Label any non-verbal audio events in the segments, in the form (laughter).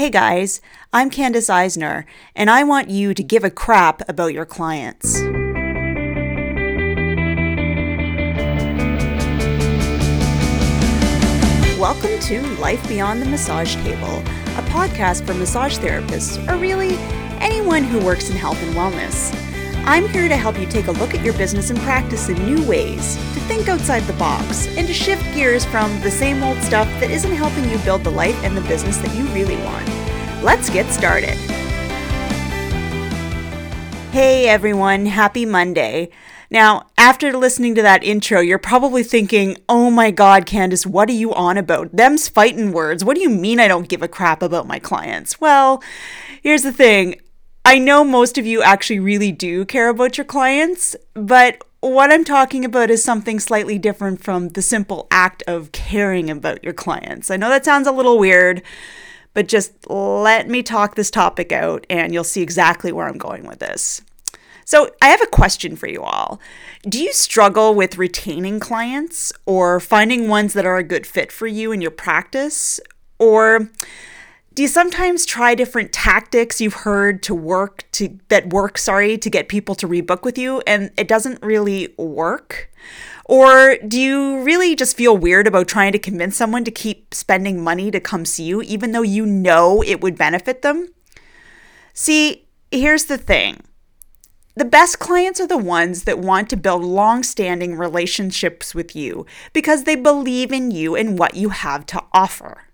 Hey guys, I'm Candace Eisner, and I want you to give a crap about your clients. Welcome to Life Beyond the Massage Table, a podcast for massage therapists, or really anyone who works in health and wellness. I'm here to help you take a look at your business and practice in new ways, to think outside the box, and to shift gears from the same old stuff that isn't helping you build the life and the business that you really want. Let's get started. Hey everyone, happy Monday. Now, after listening to that intro, you're probably thinking, oh my God, Candace, what are you on about? Them's fighting words. What do you mean I don't give a crap about my clients? Well, here's the thing I know most of you actually really do care about your clients, but what I'm talking about is something slightly different from the simple act of caring about your clients. I know that sounds a little weird, but just let me talk this topic out and you'll see exactly where I'm going with this. So, I have a question for you all. Do you struggle with retaining clients or finding ones that are a good fit for you in your practice? Or do you sometimes try different tactics you've heard to work to that work sorry to get people to rebook with you and it doesn't really work? Or do you really just feel weird about trying to convince someone to keep spending money to come see you even though you know it would benefit them? See here's the thing. The best clients are the ones that want to build long standing relationships with you because they believe in you and what you have to offer.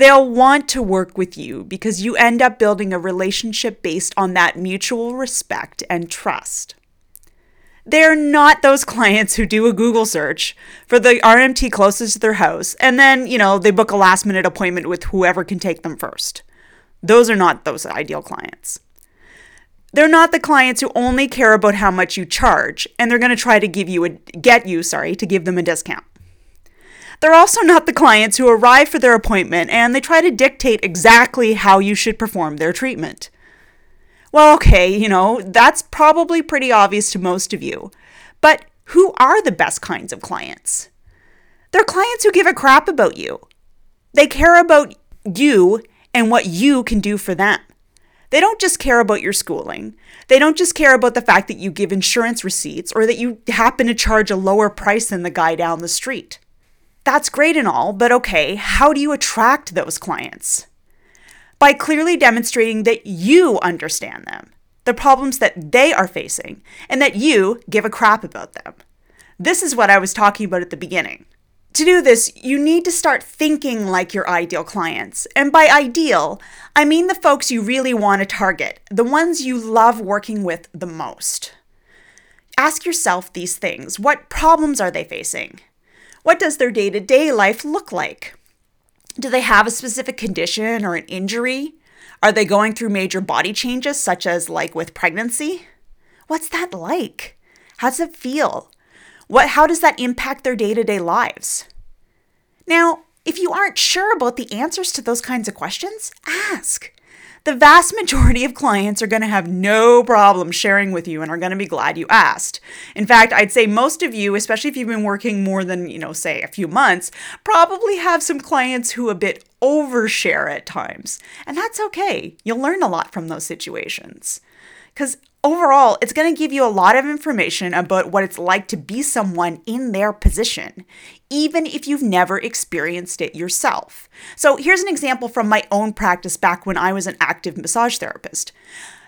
They'll want to work with you because you end up building a relationship based on that mutual respect and trust. They're not those clients who do a Google search for the RMT closest to their house and then, you know, they book a last minute appointment with whoever can take them first. Those are not those ideal clients. They're not the clients who only care about how much you charge and they're going to try to give you a get you, sorry, to give them a discount. They're also not the clients who arrive for their appointment and they try to dictate exactly how you should perform their treatment. Well, okay, you know, that's probably pretty obvious to most of you. But who are the best kinds of clients? They're clients who give a crap about you. They care about you and what you can do for them. They don't just care about your schooling. They don't just care about the fact that you give insurance receipts or that you happen to charge a lower price than the guy down the street. That's great and all, but okay, how do you attract those clients? By clearly demonstrating that you understand them, the problems that they are facing, and that you give a crap about them. This is what I was talking about at the beginning. To do this, you need to start thinking like your ideal clients. And by ideal, I mean the folks you really want to target, the ones you love working with the most. Ask yourself these things What problems are they facing? What does their day to day life look like? Do they have a specific condition or an injury? Are they going through major body changes, such as like with pregnancy? What's that like? How does it feel? What, how does that impact their day to day lives? Now, if you aren't sure about the answers to those kinds of questions, ask the vast majority of clients are going to have no problem sharing with you and are going to be glad you asked. In fact, I'd say most of you, especially if you've been working more than, you know, say a few months, probably have some clients who a bit overshare at times. And that's okay. You'll learn a lot from those situations. Because overall, it's going to give you a lot of information about what it's like to be someone in their position, even if you've never experienced it yourself. So, here's an example from my own practice back when I was an active massage therapist.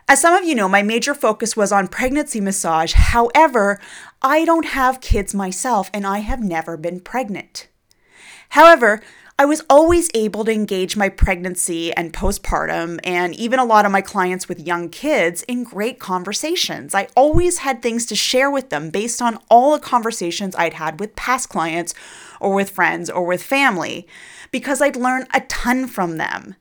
As some of you know, my major focus was on pregnancy massage. However, I don't have kids myself and I have never been pregnant. However, I was always able to engage my pregnancy and postpartum, and even a lot of my clients with young kids, in great conversations. I always had things to share with them based on all the conversations I'd had with past clients or with friends or with family, because I'd learned a ton from them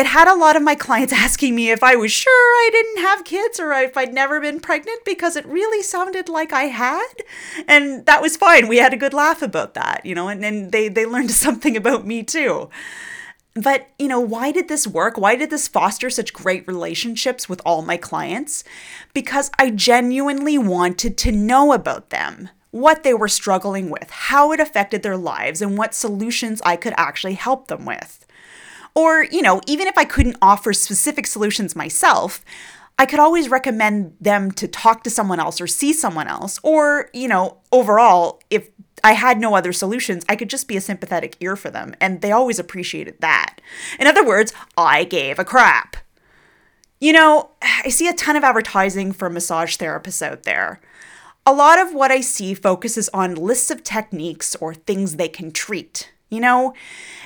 it had a lot of my clients (laughs) asking me if I was sure I didn't have kids or if I'd never been pregnant because it really sounded like I had. And that was fine. We had a good laugh about that, you know, and, and they, they learned (laughs) something about me too. But, you know, why did this work? Why did this foster such great relationships with all my clients? Because I genuinely wanted to know about them, what they were struggling with, how it affected their lives, and what solutions I could actually help them with. Or, you know, even if I couldn't offer specific solutions myself, I could always recommend them to talk to someone else or see someone else. Or, you know, overall, if I had no other solutions, I could just be a sympathetic ear for them. And they always appreciated that. In other words, I gave a crap. You know, (sighs) I see a ton of advertising for massage therapists out there. A lot of what I see focuses on lists of techniques or things they can treat. You know,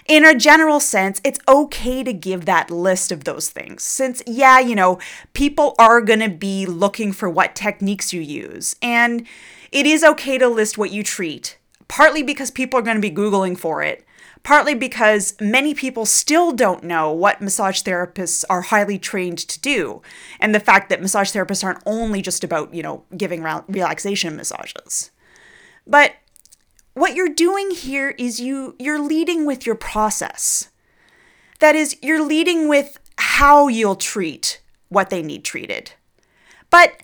in a general sense, it's okay to give that list of those things. Since, yeah, you know, people are going to be looking for what techniques you use. And it is okay to list what you treat, partly because people are going to be Googling for it, partly because many people still don't know what massage therapists are highly trained to do, and the fact that massage therapists aren't only just about, you know, giving relaxation massages. But what you're doing here is you you're leading with your process. That is, you're leading with how you'll treat what they need treated. But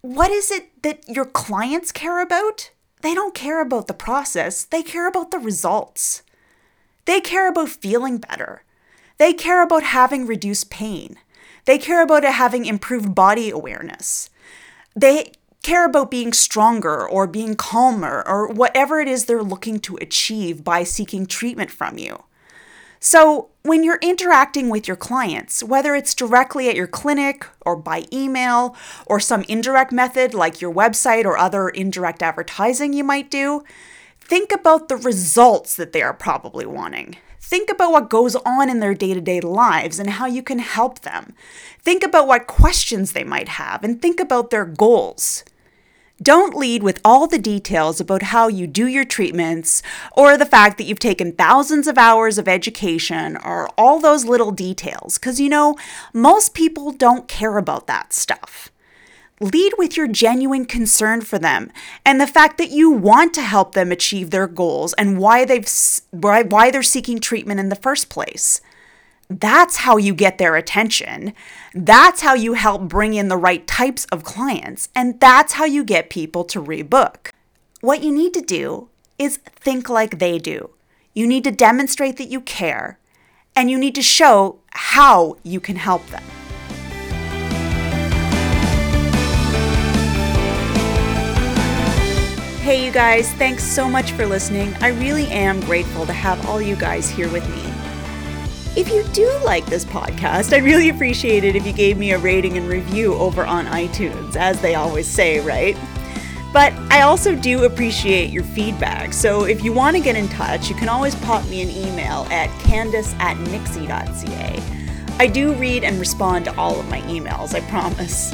what is it that your clients care about? They don't care about the process, they care about the results. They care about feeling better. They care about having reduced pain. They care about having improved body awareness. They care about being stronger or being calmer or whatever it is they're looking to achieve by seeking treatment from you. So, when you're interacting with your clients, whether it's directly at your clinic or by email or some indirect method like your website or other indirect advertising you might do, think about the results that they are probably wanting. Think about what goes on in their day to day lives and how you can help them. Think about what questions they might have and think about their goals. Don't lead with all the details about how you do your treatments or the fact that you've taken thousands of hours of education or all those little details, because you know, most people don't care about that stuff. Lead with your genuine concern for them and the fact that you want to help them achieve their goals and why they've why they're seeking treatment in the first place. That's how you get their attention. That's how you help bring in the right types of clients. And that's how you get people to rebook. What you need to do is think like they do. You need to demonstrate that you care, and you need to show how you can help them. Hey, you guys, thanks so much for listening. I really am grateful to have all you guys here with me. If you do like this podcast, I'd really appreciate it if you gave me a rating and review over on iTunes, as they always say, right? But I also do appreciate your feedback, so if you want to get in touch, you can always pop me an email at candace at nixie.ca. I do read and respond to all of my emails, I promise.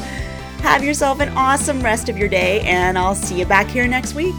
Have yourself an awesome rest of your day, and I'll see you back here next week.